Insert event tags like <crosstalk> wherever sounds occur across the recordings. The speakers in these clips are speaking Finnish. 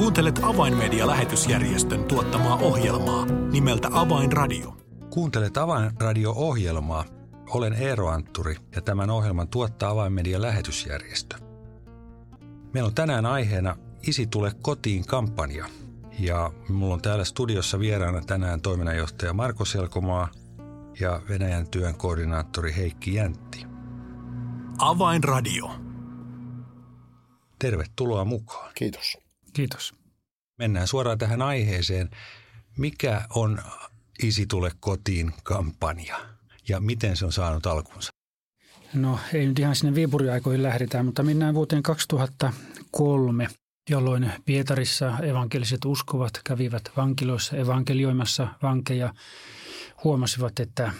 Kuuntelet Avainmedia-lähetysjärjestön tuottamaa ohjelmaa nimeltä Avainradio. Kuuntelet Avainradio-ohjelmaa. Olen Eero Antturi ja tämän ohjelman tuottaa Avainmedia-lähetysjärjestö. Meillä on tänään aiheena Isi tule kotiin kampanja. Ja mulla on täällä studiossa vieraana tänään toiminnanjohtaja Marko Selkomaa ja Venäjän työn koordinaattori Heikki Jäntti. Avainradio. Tervetuloa mukaan. Kiitos. Kiitos. Mennään suoraan tähän aiheeseen. Mikä on Isi tule kotiin kampanja ja miten se on saanut alkunsa? No ei nyt ihan sinne Viipuriaikoihin lähdetään, mutta mennään vuoteen 2003, jolloin Pietarissa evankeliset uskovat kävivät vankiloissa evankelioimassa vankeja. Huomasivat, että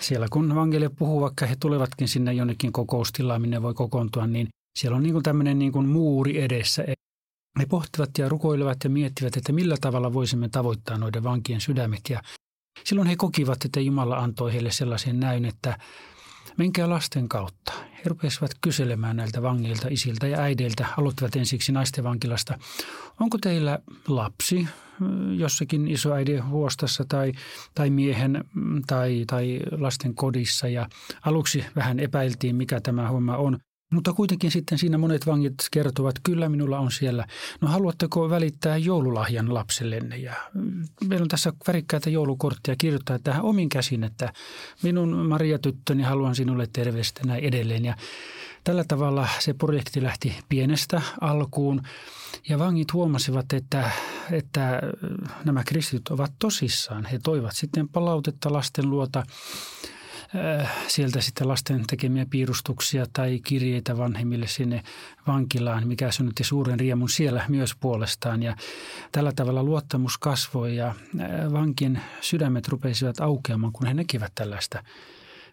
siellä kun vankeille puhuu, vaikka he tulevatkin sinne jonnekin kokoustilaan, minne voi kokoontua, niin siellä on niin kuin tämmöinen niin kuin muuri edessä. He pohtivat ja rukoilevat ja miettivät, että millä tavalla voisimme tavoittaa noiden vankien sydämet. Ja silloin he kokivat, että Jumala antoi heille sellaisen näyn, että menkää lasten kautta. He rupesivat kyselemään näiltä vangeilta, isiltä ja äideiltä. Aloittivat ensiksi naisten vankilasta. Onko teillä lapsi jossakin isoäidin huostassa tai, tai miehen tai, tai lasten kodissa? Ja aluksi vähän epäiltiin, mikä tämä homma on. Mutta kuitenkin sitten siinä monet vangit kertovat, kyllä minulla on siellä. No haluatteko välittää joululahjan lapsellenne? Ja meillä on tässä värikkäitä joulukorttia kirjoittaa tähän omin käsin, että minun Maria-tyttöni haluan sinulle terveistä näin edelleen. Ja tällä tavalla se projekti lähti pienestä alkuun ja vangit huomasivat, että, että nämä kristityt ovat tosissaan. He toivat sitten palautetta lasten luota Äh, sieltä sitten lasten tekemiä piirustuksia tai kirjeitä vanhemmille sinne vankilaan, mikä synnytti suuren riemun siellä myös puolestaan. Ja tällä tavalla luottamus kasvoi ja äh, vankin sydämet rupesivat aukeamaan, kun he näkivät tällaista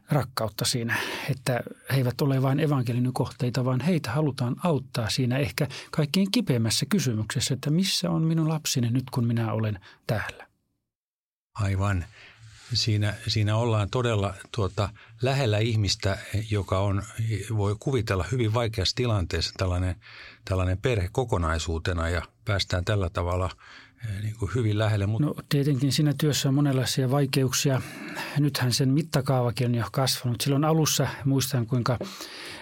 rakkautta siinä, että he eivät ole vain evankelin kohteita, vaan heitä halutaan auttaa siinä ehkä kaikkein kipeimmässä kysymyksessä, että missä on minun lapsini nyt, kun minä olen täällä. Aivan siinä, siinä ollaan todella tuota, lähellä ihmistä, joka on, voi kuvitella hyvin vaikeassa tilanteessa tällainen, tällainen perhe kokonaisuutena ja päästään tällä tavalla eh, niin kuin hyvin lähelle. Mutta... No tietenkin siinä työssä on monenlaisia vaikeuksia. Nythän sen mittakaavakin on jo kasvanut. Silloin alussa muistan, kuinka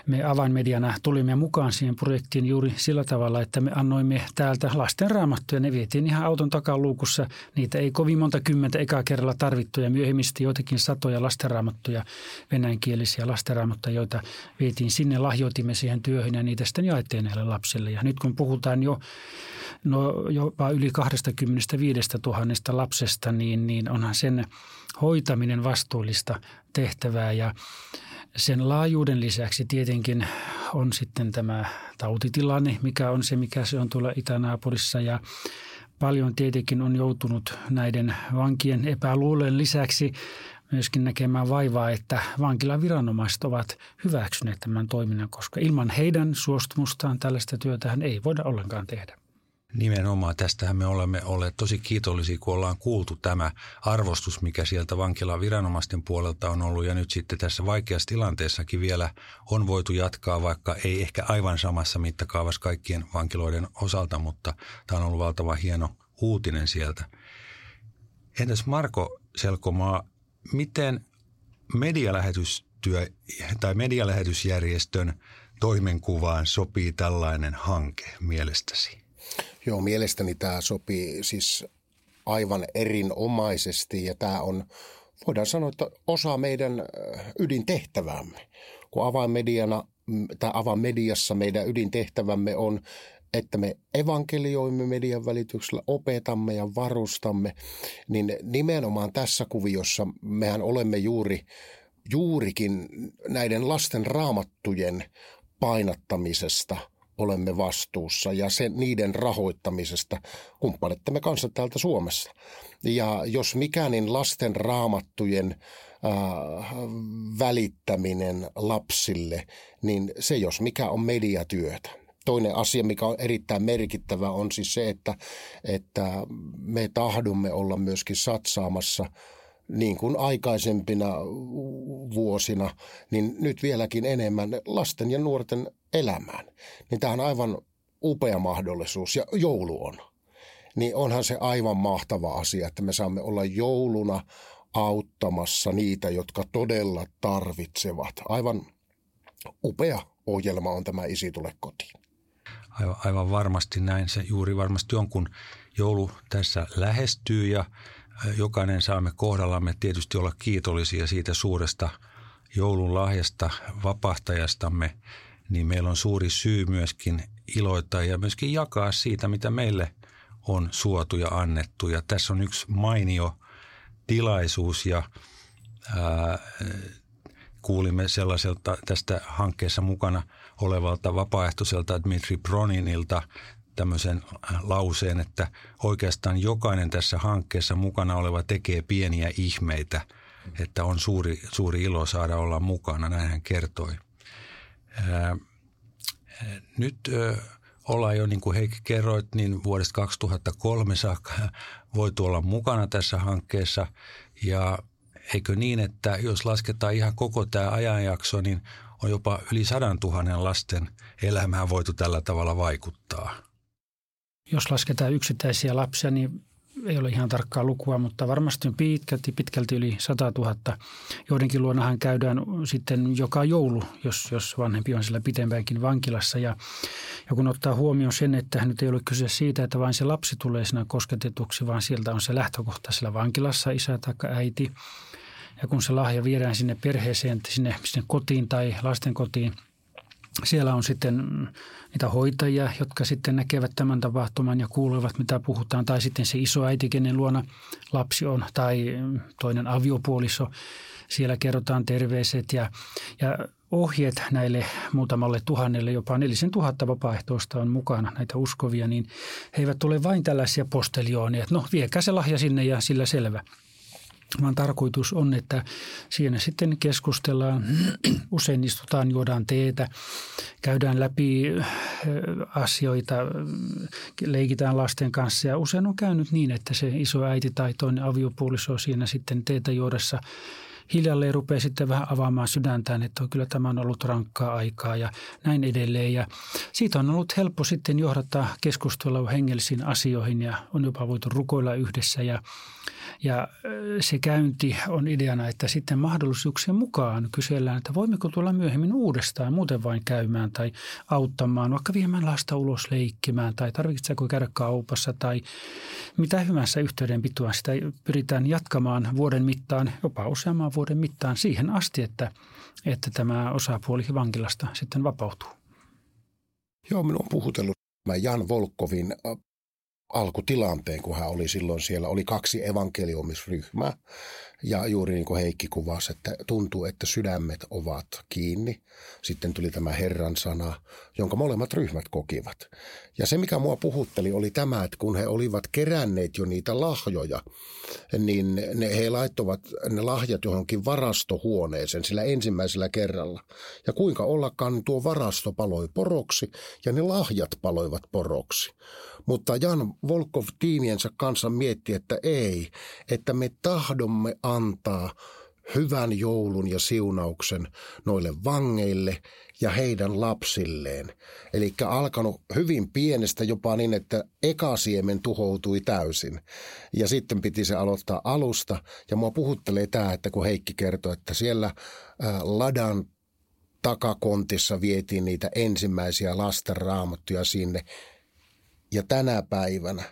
me avainmediana tulimme mukaan siihen projektiin juuri sillä tavalla, että me annoimme täältä lasten raamattuja. Ne vietiin ihan auton takaluukussa. Niitä ei kovin monta kymmentä ekaa kerralla tarvittu ja myöhemmin sitten joitakin satoja lastenraamattuja, venäjänkielisiä lastenraamattuja, joita vietiin sinne, lahjoitimme siihen työhön ja niitä sitten jaettiin näille lapsille. Ja nyt kun puhutaan jo no, jopa yli 25 000 lapsesta, niin, niin onhan sen hoitaminen vastuullista tehtävää ja sen laajuuden lisäksi tietenkin on sitten tämä tautitilanne, mikä on se, mikä se on tuolla itänaapurissa ja paljon tietenkin on joutunut näiden vankien epäluulen lisäksi myöskin näkemään vaivaa, että vankilan viranomaiset ovat hyväksyneet tämän toiminnan, koska ilman heidän suostumustaan tällaista työtä ei voida ollenkaan tehdä. Nimenomaan tästähän me olemme olleet tosi kiitollisia, kun ollaan kuultu tämä arvostus, mikä sieltä vankilan viranomaisten puolelta on ollut. Ja nyt sitten tässä vaikeassa tilanteessakin vielä on voitu jatkaa, vaikka ei ehkä aivan samassa mittakaavassa kaikkien vankiloiden osalta, mutta tämä on ollut valtava hieno uutinen sieltä. Entäs Marko Selkomaa, miten medialähetystyö tai medialähetysjärjestön toimenkuvaan sopii tällainen hanke mielestäsi? Joo, mielestäni tämä sopii siis aivan erinomaisesti ja tämä on, voidaan sanoa, että osa meidän äh, ydintehtävämme. Kun avainmediana tai avainmediassa meidän ydintehtävämme on, että me evankelioimme median välityksellä, opetamme ja varustamme, niin nimenomaan tässä kuviossa mehän olemme juuri, juurikin näiden lasten raamattujen painattamisesta – olemme vastuussa ja sen, niiden rahoittamisesta kumppanittamme kanssa täältä Suomessa. Ja jos mikä, niin lasten raamattujen äh, välittäminen lapsille, niin se jos mikä on mediatyötä. Toinen asia, mikä on erittäin merkittävä, on siis se, että, että me tahdomme olla myöskin satsaamassa – niin kuin aikaisempina vuosina, niin nyt vieläkin enemmän lasten ja nuorten elämään. Niin tämä on aivan upea mahdollisuus ja joulu on. niin onhan se aivan mahtava asia, että me saamme olla jouluna auttamassa niitä, jotka todella tarvitsevat. Aivan upea ohjelma on tämä Isi tule kotiin. Aivan, aivan varmasti näin se juuri varmasti on, kun joulu tässä lähestyy ja jokainen saamme kohdallamme tietysti olla kiitollisia siitä suuresta joulun lahjasta, vapahtajastamme, niin meillä on suuri syy myöskin iloita ja myöskin jakaa siitä, mitä meille on suotu ja annettu. Ja tässä on yksi mainio tilaisuus ja ää, kuulimme sellaiselta tästä hankkeessa mukana olevalta vapaaehtoiselta Dmitri Broninilta tämmöisen lauseen, että oikeastaan jokainen tässä hankkeessa mukana oleva tekee pieniä ihmeitä, että on suuri, suuri ilo saada olla mukana, näin hän kertoi. Nyt ollaan jo, niin kuin Heikki kerroit, niin vuodesta 2003 saakka voitu olla mukana tässä hankkeessa. Ja eikö niin, että jos lasketaan ihan koko tämä ajanjakso, niin on jopa yli sadan tuhannen lasten elämään voitu tällä tavalla vaikuttaa. Jos lasketaan yksittäisiä lapsia, niin ei ole ihan tarkkaa lukua, mutta varmasti on pitkälti, pitkälti yli 100 000. Joidenkin luonahan käydään sitten joka joulu, jos, jos vanhempi on sillä pitempäänkin vankilassa. Ja, ja kun ottaa huomioon sen, että nyt ei ole kyse siitä, että vain se lapsi tulee siinä kosketetuksi, vaan sieltä on se lähtökohta sillä vankilassa, isä tai äiti. Ja kun se lahja viedään sinne perheeseen, sinne, sinne kotiin tai lasten kotiin – siellä on sitten niitä hoitajia, jotka sitten näkevät tämän tapahtuman ja kuulevat, mitä puhutaan. Tai sitten se iso äiti, kenen luona lapsi on, tai toinen aviopuoliso. Siellä kerrotaan terveiset ja, ja ohjeet näille muutamalle tuhannelle, jopa nelisen tuhatta vapaaehtoista on mukana näitä uskovia, niin he eivät ole vain tällaisia postelioonia, että no viekää se lahja sinne ja sillä selvä – vaan tarkoitus on, että siinä sitten keskustellaan, <clears throat> usein istutaan, juodaan teetä, käydään läpi asioita, leikitään lasten kanssa. Ja usein on käynyt niin, että se iso äiti tai toinen aviopuoliso siinä sitten teetä juodessa hiljalleen rupeaa sitten vähän avaamaan sydäntään, että kyllä tämä on ollut rankkaa aikaa ja näin edelleen. Ja siitä on ollut helppo sitten johdattaa keskustelua hengellisiin asioihin ja on jopa voitu rukoilla yhdessä. Ja ja se käynti on ideana, että sitten mahdollisuuksien mukaan kysellään, että voimmeko tulla myöhemmin uudestaan muuten vain käymään tai auttamaan, vaikka viemään lasta ulos leikkimään tai tarvitseeko käydä kaupassa tai mitä hyvänsä yhteydenpitoa. Sitä pyritään jatkamaan vuoden mittaan, jopa useamman vuoden mittaan siihen asti, että, että tämä osapuoli vankilasta sitten vapautuu. Joo, minun on puhutellut Jan Volkovin alkutilanteen, kun hän oli silloin siellä, oli kaksi evankeliumisryhmää. Ja juuri niin kuin Heikki kuvasi, että tuntuu, että sydämet ovat kiinni. Sitten tuli tämä Herran sana, jonka molemmat ryhmät kokivat. Ja se, mikä mua puhutteli, oli tämä, että kun he olivat keränneet jo niitä lahjoja, niin ne, he laittoivat ne lahjat johonkin varastohuoneeseen sillä ensimmäisellä kerralla. Ja kuinka ollakaan tuo varasto paloi poroksi ja ne lahjat paloivat poroksi. Mutta Jan Volkov tiimiensä kanssa mietti, että ei, että me tahdomme antaa hyvän joulun ja siunauksen noille vangeille ja heidän lapsilleen. Eli alkanut hyvin pienestä jopa niin, että ekasiemen tuhoutui täysin. Ja sitten piti se aloittaa alusta. Ja mua puhuttelee tämä, että kun Heikki kertoi, että siellä Ladan takakontissa vietiin niitä ensimmäisiä lasten raamattuja sinne. Ja tänä päivänä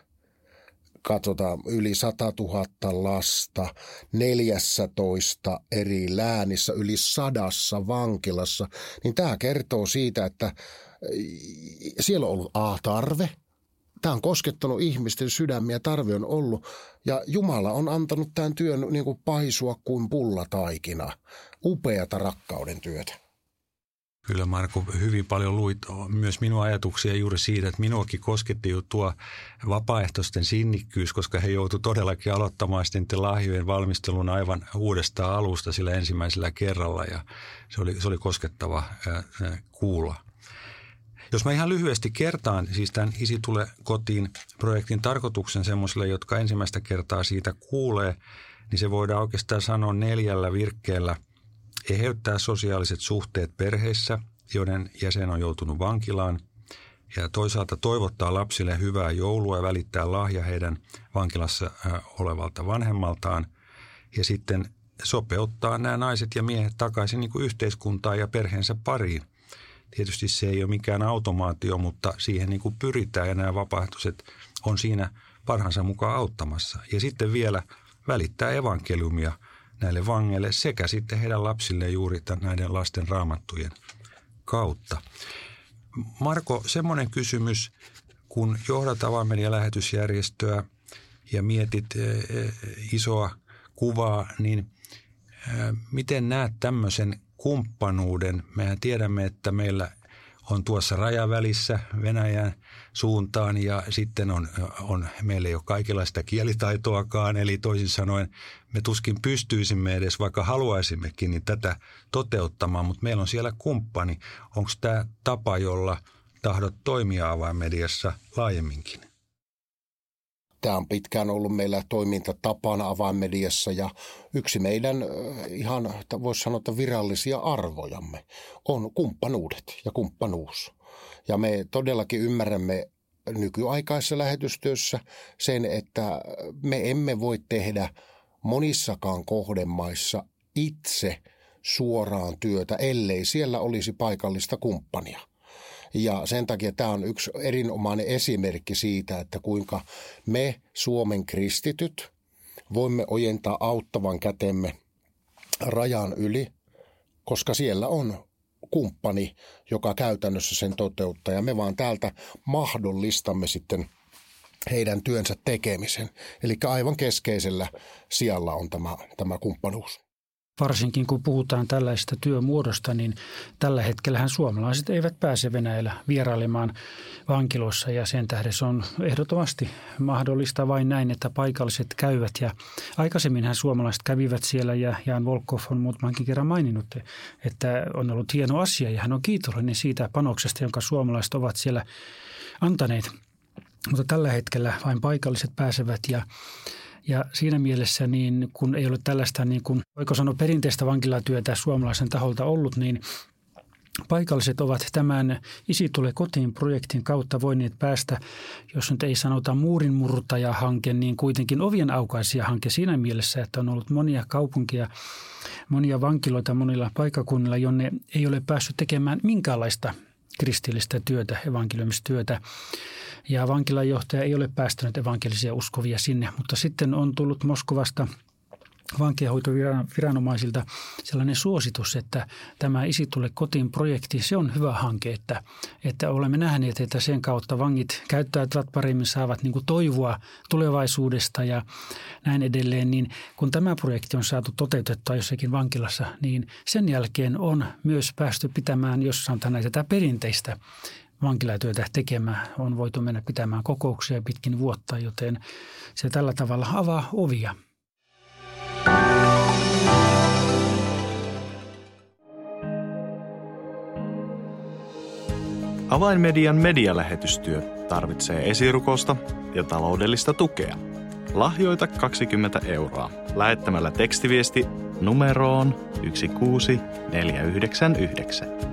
katsotaan yli 100 000 lasta 14 eri läänissä, yli sadassa vankilassa, niin tämä kertoo siitä, että siellä on ollut A-tarve, Tämä on koskettanut ihmisten sydämiä, tarve on ollut. Ja Jumala on antanut tämän työn niin kuin paisua kuin pullataikina. Upeata rakkauden työtä. Kyllä Marko, hyvin paljon luit myös minun ajatuksia juuri siitä, että minuakin kosketti jo tuo vapaaehtoisten sinnikkyys, koska he joutuivat todellakin aloittamaan sitten lahjojen valmistelun aivan uudestaan alusta sillä ensimmäisellä kerralla ja se oli, se oli koskettava kuulla. Jos mä ihan lyhyesti kertaan siis tämän Isi tule kotiin projektin tarkoituksen semmoisille, jotka ensimmäistä kertaa siitä kuulee, niin se voidaan oikeastaan sanoa neljällä virkkeellä – eheyttää sosiaaliset suhteet perheissä, joiden jäsen on joutunut vankilaan, ja toisaalta toivottaa lapsille hyvää joulua ja välittää lahja heidän vankilassa olevalta vanhemmaltaan ja sitten sopeuttaa nämä naiset ja miehet takaisin niin kuin yhteiskuntaan ja perheensä pariin. Tietysti se ei ole mikään automaatio, mutta siihen niin kuin pyritään ja nämä vapaaehtoiset on siinä parhaansa mukaan auttamassa. Ja sitten vielä välittää evankeliumia näille vangeille sekä sitten heidän lapsille juuri näiden lasten raamattujen kautta. Marko, semmoinen kysymys, kun johdat avaimen lähetysjärjestöä ja mietit e, e, isoa kuvaa, niin e, miten näet tämmöisen kumppanuuden? Mehän tiedämme, että meillä on tuossa rajavälissä Venäjän suuntaan ja sitten on, on meillä ei ole kaikenlaista kielitaitoakaan, eli toisin sanoen me tuskin pystyisimme edes, vaikka haluaisimmekin, niin tätä toteuttamaan, mutta meillä on siellä kumppani. Onko tämä tapa, jolla tahdot toimia avainmediassa laajemminkin? Tämä on pitkään ollut meillä toimintatapana avainmediassa ja yksi meidän ihan, voisi sanoa, että virallisia arvojamme on kumppanuudet ja kumppanuus. Ja me todellakin ymmärrämme nykyaikaisessa lähetystyössä sen, että me emme voi tehdä monissakaan kohdemaissa itse suoraan työtä, ellei siellä olisi paikallista kumppania – ja sen takia tämä on yksi erinomainen esimerkki siitä, että kuinka me Suomen kristityt voimme ojentaa auttavan kätemme rajan yli, koska siellä on kumppani, joka käytännössä sen toteuttaa. Ja me vaan täältä mahdollistamme sitten heidän työnsä tekemisen. Eli aivan keskeisellä sijalla on tämä, tämä kumppanuus. Varsinkin kun puhutaan tällaista työmuodosta, niin tällä hetkellähän suomalaiset eivät pääse Venäjällä vierailemaan vankiloissa ja sen tähden se on ehdottomasti mahdollista vain näin, että paikalliset käyvät. Ja aikaisemminhan suomalaiset kävivät siellä ja Jan Volkov on muutamankin kerran maininnut, että on ollut hieno asia ja hän on kiitollinen siitä panoksesta, jonka suomalaiset ovat siellä antaneet. Mutta tällä hetkellä vain paikalliset pääsevät ja ja siinä mielessä, niin kun ei ole tällaista, niin kuin, voiko sanoa perinteistä vankilatyötä suomalaisen taholta ollut, niin Paikalliset ovat tämän Isi tule kotiin projektin kautta voineet päästä, jos nyt ei sanota muurinmurtaja-hanke, niin kuitenkin ovien aukaisia hanke siinä mielessä, että on ollut monia kaupunkia, monia vankiloita monilla paikakunnilla, jonne ei ole päässyt tekemään minkäänlaista kristillistä työtä, evankeliumistyötä ja vankilajohtaja ei ole päästänyt evankelisia uskovia sinne, mutta sitten on tullut Moskovasta vankiahoitoviranomaisilta sellainen suositus, että tämä Isi tule kotiin projekti, se on hyvä hanke, että, että olemme nähneet, että sen kautta vangit käyttäytyvät paremmin, saavat niin kuin toivoa tulevaisuudesta ja näin edelleen. Niin kun tämä projekti on saatu toteutettua jossakin vankilassa, niin sen jälkeen on myös päästy pitämään, jos sanotaan näitä perinteistä vankilatyötä tekemään. On voitu mennä pitämään kokouksia pitkin vuotta, joten se tällä tavalla avaa ovia. Avainmedian medialähetystyö tarvitsee esirukosta ja taloudellista tukea. Lahjoita 20 euroa lähettämällä tekstiviesti numeroon 16499.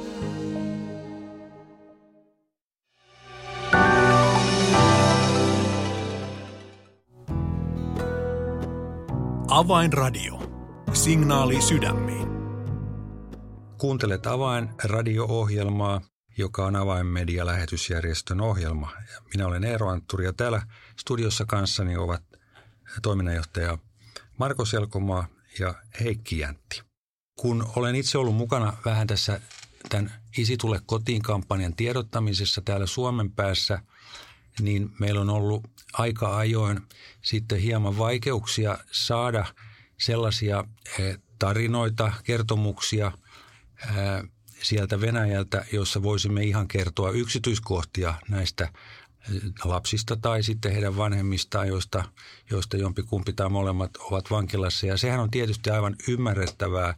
Avainradio. Signaali sydämiin. Kuuntelet Avainradio-ohjelmaa, joka on Avainmedia-lähetysjärjestön ohjelma. Minä olen Eero Antturi ja täällä studiossa kanssani ovat toiminnanjohtaja Marko Selkomaa ja Heikki Jäntti. Kun olen itse ollut mukana vähän tässä tämän Isi tule kotiin kampanjan tiedottamisessa täällä Suomen päässä – niin meillä on ollut aika ajoin sitten hieman vaikeuksia saada sellaisia eh, tarinoita, kertomuksia eh, sieltä Venäjältä, jossa voisimme ihan kertoa yksityiskohtia näistä eh, lapsista tai sitten heidän vanhemmistaan, joista, joista jompikumpi tai molemmat ovat vankilassa. Ja sehän on tietysti aivan ymmärrettävää,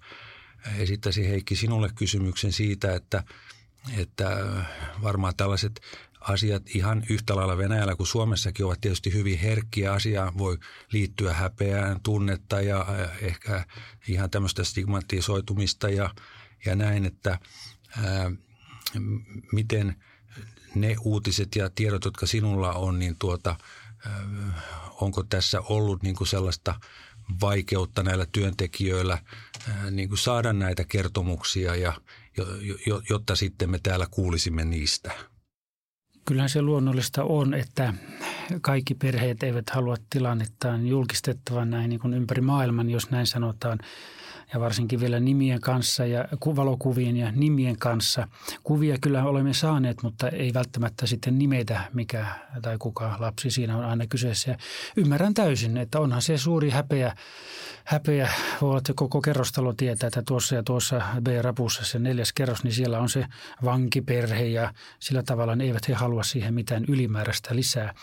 esittäisin Heikki sinulle kysymyksen siitä, että, että varmaan tällaiset asiat ihan yhtä lailla Venäjällä kuin Suomessakin ovat tietysti hyvin herkkiä. Asiaan voi liittyä häpeään, tunnetta ja ehkä ihan tämmöistä stigmatisoitumista ja, ja näin, että ää, miten ne uutiset ja tiedot, jotka sinulla on, niin tuota, ää, onko tässä ollut niin kuin sellaista vaikeutta näillä työntekijöillä ää, niin kuin saada näitä kertomuksia, ja, jotta sitten me täällä kuulisimme niistä? Kyllähän se luonnollista on, että kaikki perheet eivät halua tilannettaan julkistettavan näin niin kuin ympäri maailman, jos näin sanotaan ja varsinkin vielä nimien kanssa ja valokuvien ja nimien kanssa. Kuvia kyllä olemme saaneet, mutta ei välttämättä sitten nimetä, mikä tai kuka lapsi siinä on aina kyseessä. Ja ymmärrän täysin, että onhan se suuri häpeä, häpeä että koko kerrostalo tietää, että tuossa ja tuossa B-rapussa se neljäs kerros, niin siellä on se vankiperhe ja sillä tavalla ne eivät he halua siihen mitään ylimääräistä lisää.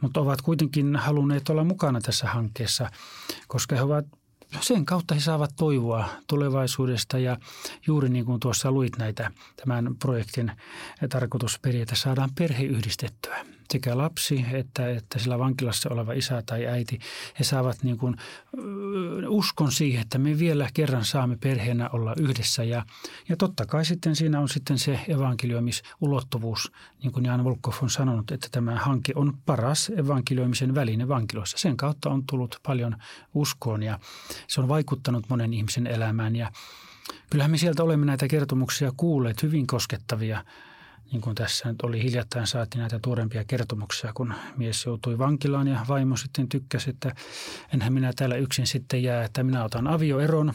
Mutta ovat kuitenkin halunneet olla mukana tässä hankkeessa, koska he ovat sen kautta he saavat toivoa tulevaisuudesta ja juuri niin kuin tuossa luit näitä tämän projektin tarkoitusperiä, saadaan perhe yhdistettyä sekä lapsi että, että sillä vankilassa oleva isä tai äiti, he saavat niin kuin, uskon siihen, että me vielä kerran saamme perheenä olla yhdessä. Ja, ja totta kai sitten siinä on sitten se evankelioimisulottuvuus, niin kuin Jan Volkov on sanonut, että tämä hanke on paras evankelioimisen väline vankiloissa. Sen kautta on tullut paljon uskoon ja se on vaikuttanut monen ihmisen elämään ja Kyllähän me sieltä olemme näitä kertomuksia kuulleet, hyvin koskettavia niin kuin tässä nyt oli hiljattain saatiin näitä tuorempia kertomuksia, kun mies joutui vankilaan ja vaimo sitten tykkäsi, että enhän minä täällä yksin sitten jää, että minä otan avioeron.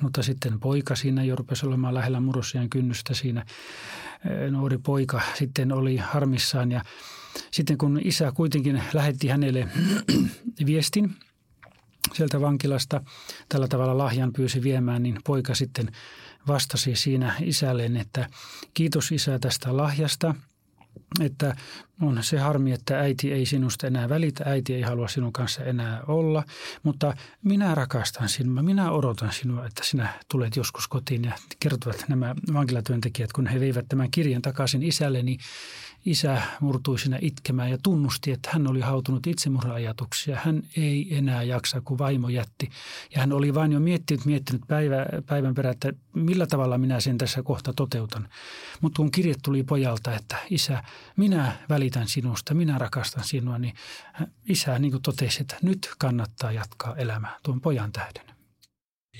Mutta sitten poika siinä jo rupesi olemaan lähellä murrosian kynnystä siinä. Nuori poika sitten oli harmissaan ja sitten kun isä kuitenkin lähetti hänelle <clears throat> viestin sieltä vankilasta, tällä tavalla lahjan pyysi viemään, niin poika sitten – vastasi siinä isälleen, että kiitos isä tästä lahjasta, että on se harmi, että äiti ei sinusta enää välitä, äiti ei halua sinun kanssa enää olla, mutta minä rakastan sinua, minä odotan sinua, että sinä tulet joskus kotiin ja kertovat nämä vankilatyöntekijät, kun he veivät tämän kirjan takaisin isälle, niin Isä murtui sinä itkemään ja tunnusti, että hän oli hautunut itsemurha-ajatuksia. Hän ei enää jaksa, kun vaimo jätti. Ja hän oli vain jo miettinyt, miettinyt päivä, päivän perään, että millä tavalla minä sen tässä kohta toteutan. Mutta kun kirje tuli pojalta, että isä, minä välitän sinusta, minä rakastan sinua, niin isä niin kuin totesi, että nyt kannattaa jatkaa elämää tuon pojan tähden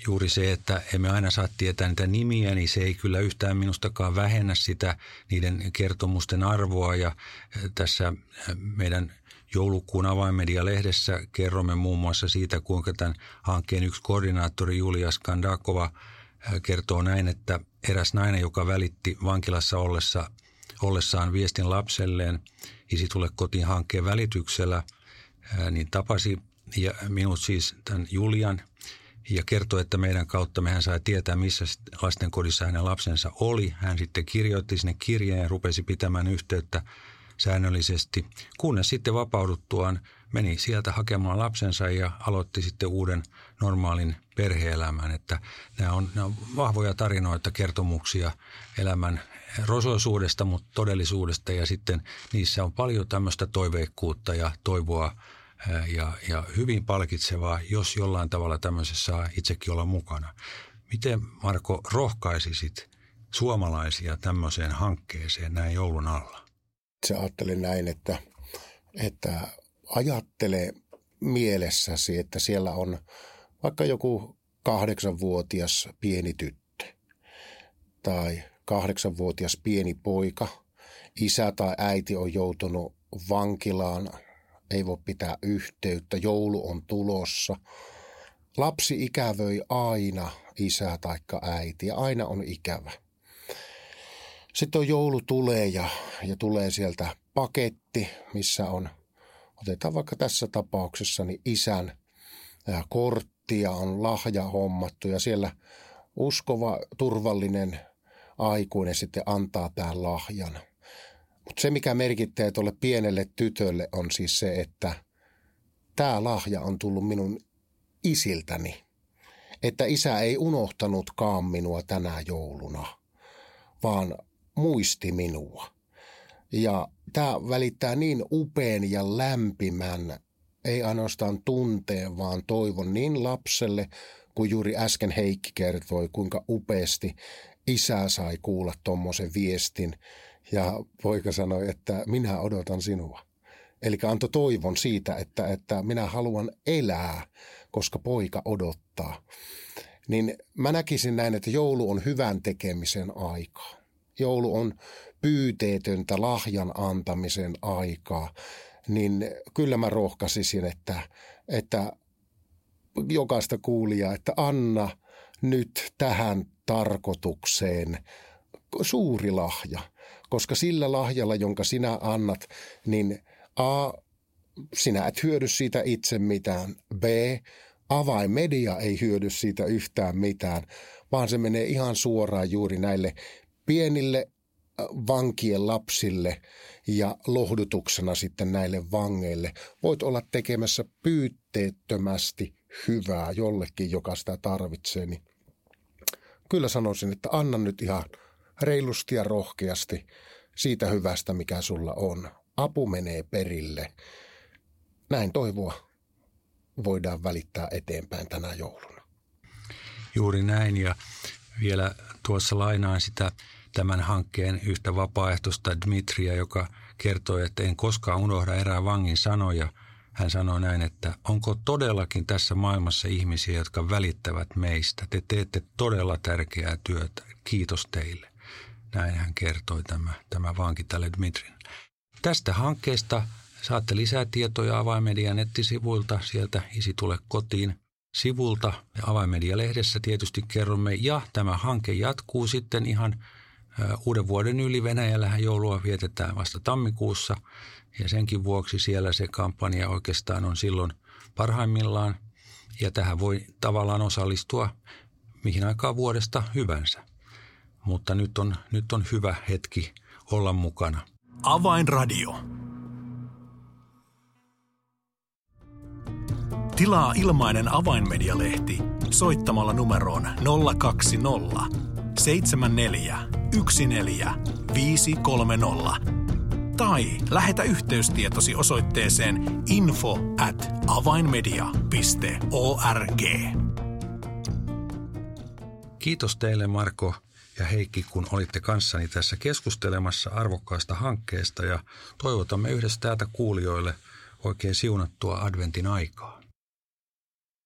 juuri se, että emme aina saa tietää niitä nimiä, niin se ei kyllä yhtään minustakaan vähennä sitä niiden kertomusten arvoa. Ja eh, tässä eh, meidän joulukuun avainmedia-lehdessä kerromme muun muassa siitä, kuinka tämän hankkeen yksi koordinaattori Julia Skandakova eh, kertoo näin, että eräs nainen, joka välitti vankilassa ollessa, ollessaan viestin lapselleen, isi tule kotiin hankkeen välityksellä, niin tapasi ja minut siis tämän Julian – ja kertoi, että meidän kautta mehän sai tietää, missä lastenkodissa hänen lapsensa oli. Hän sitten kirjoitti sinne kirjeen ja rupesi pitämään yhteyttä säännöllisesti, kunnes sitten vapauduttuaan meni sieltä hakemaan lapsensa ja aloitti sitten uuden normaalin perheelämän. Että nämä on, nämä on vahvoja tarinoita, kertomuksia elämän rosoisuudesta, mutta todellisuudesta ja sitten niissä on paljon tämmöistä toiveikkuutta ja toivoa ja, ja hyvin palkitsevaa, jos jollain tavalla tämmöisessä saa itsekin olla mukana. Miten Marko rohkaisisit suomalaisia tämmöiseen hankkeeseen näin joulun alla? Se ajattelen näin, että, että ajattele mielessäsi, että siellä on vaikka joku kahdeksanvuotias pieni tyttö tai kahdeksanvuotias pieni poika, isä tai äiti on joutunut vankilaan ei voi pitää yhteyttä, joulu on tulossa. Lapsi ikävöi aina isää taikka äiti ja aina on ikävä. Sitten on joulu tulee ja, ja tulee sieltä paketti, missä on, otetaan vaikka tässä tapauksessa, niin isän korttia on lahja hommattu ja siellä uskova, turvallinen aikuinen sitten antaa tämän lahjan – mutta se, mikä merkittää tuolle pienelle tytölle, on siis se, että tämä lahja on tullut minun isiltäni. että isä ei unohtanutkaan minua tänä jouluna, vaan muisti minua. Ja tämä välittää niin upean ja lämpimän, ei ainoastaan tunteen, vaan toivon niin lapselle, kuin juuri äsken Heikki kertoi, kuinka upeasti isä sai kuulla tuommoisen viestin. Ja poika sanoi, että minä odotan sinua. Eli antoi toivon siitä, että, että minä haluan elää, koska poika odottaa. Niin mä näkisin näin, että joulu on hyvän tekemisen aikaa. Joulu on pyyteetöntä lahjan antamisen aikaa. Niin kyllä mä rohkaisisin, että, että jokaista kuulijaa, että anna nyt tähän tarkoitukseen suuri lahja. Koska sillä lahjalla, jonka sinä annat, niin A, sinä et hyödy siitä itse mitään. B, avainmedia ei hyödy siitä yhtään mitään, vaan se menee ihan suoraan juuri näille pienille vankien lapsille ja lohdutuksena sitten näille vangeille. Voit olla tekemässä pyytteettömästi hyvää jollekin, joka sitä tarvitsee, niin kyllä sanoisin, että anna nyt ihan reilusti ja rohkeasti siitä hyvästä, mikä sulla on. Apu menee perille. Näin toivoa voidaan välittää eteenpäin tänä jouluna. Juuri näin ja vielä tuossa lainaan sitä tämän hankkeen yhtä vapaaehtoista Dmitria, joka kertoi, että en koskaan unohda erään vangin sanoja. Hän sanoi näin, että onko todellakin tässä maailmassa ihmisiä, jotka välittävät meistä. Te teette todella tärkeää työtä. Kiitos teille. Näin hän kertoi tämä, tämä vanki tälle Dmitrin. Tästä hankkeesta saatte lisää tietoja Avainmedian nettisivuilta. Sieltä Isi tule kotiin sivulta ja Avainmedia-lehdessä tietysti kerromme. Ja tämä hanke jatkuu sitten ihan uuden vuoden yli. Venäjällähän joulua vietetään vasta tammikuussa ja senkin vuoksi siellä se kampanja oikeastaan on silloin parhaimmillaan. Ja tähän voi tavallaan osallistua mihin aikaa vuodesta hyvänsä. Mutta nyt on, nyt on hyvä hetki olla mukana. Avainradio. Tilaa ilmainen avainmedialehti soittamalla numeroon 020 74 14 tai lähetä yhteystietosi osoitteeseen info at avainmedia.org. Kiitos teille Marko ja Heikki, kun olitte kanssani tässä keskustelemassa arvokkaasta hankkeesta ja toivotamme yhdessä täältä kuulijoille oikein siunattua adventin aikaa.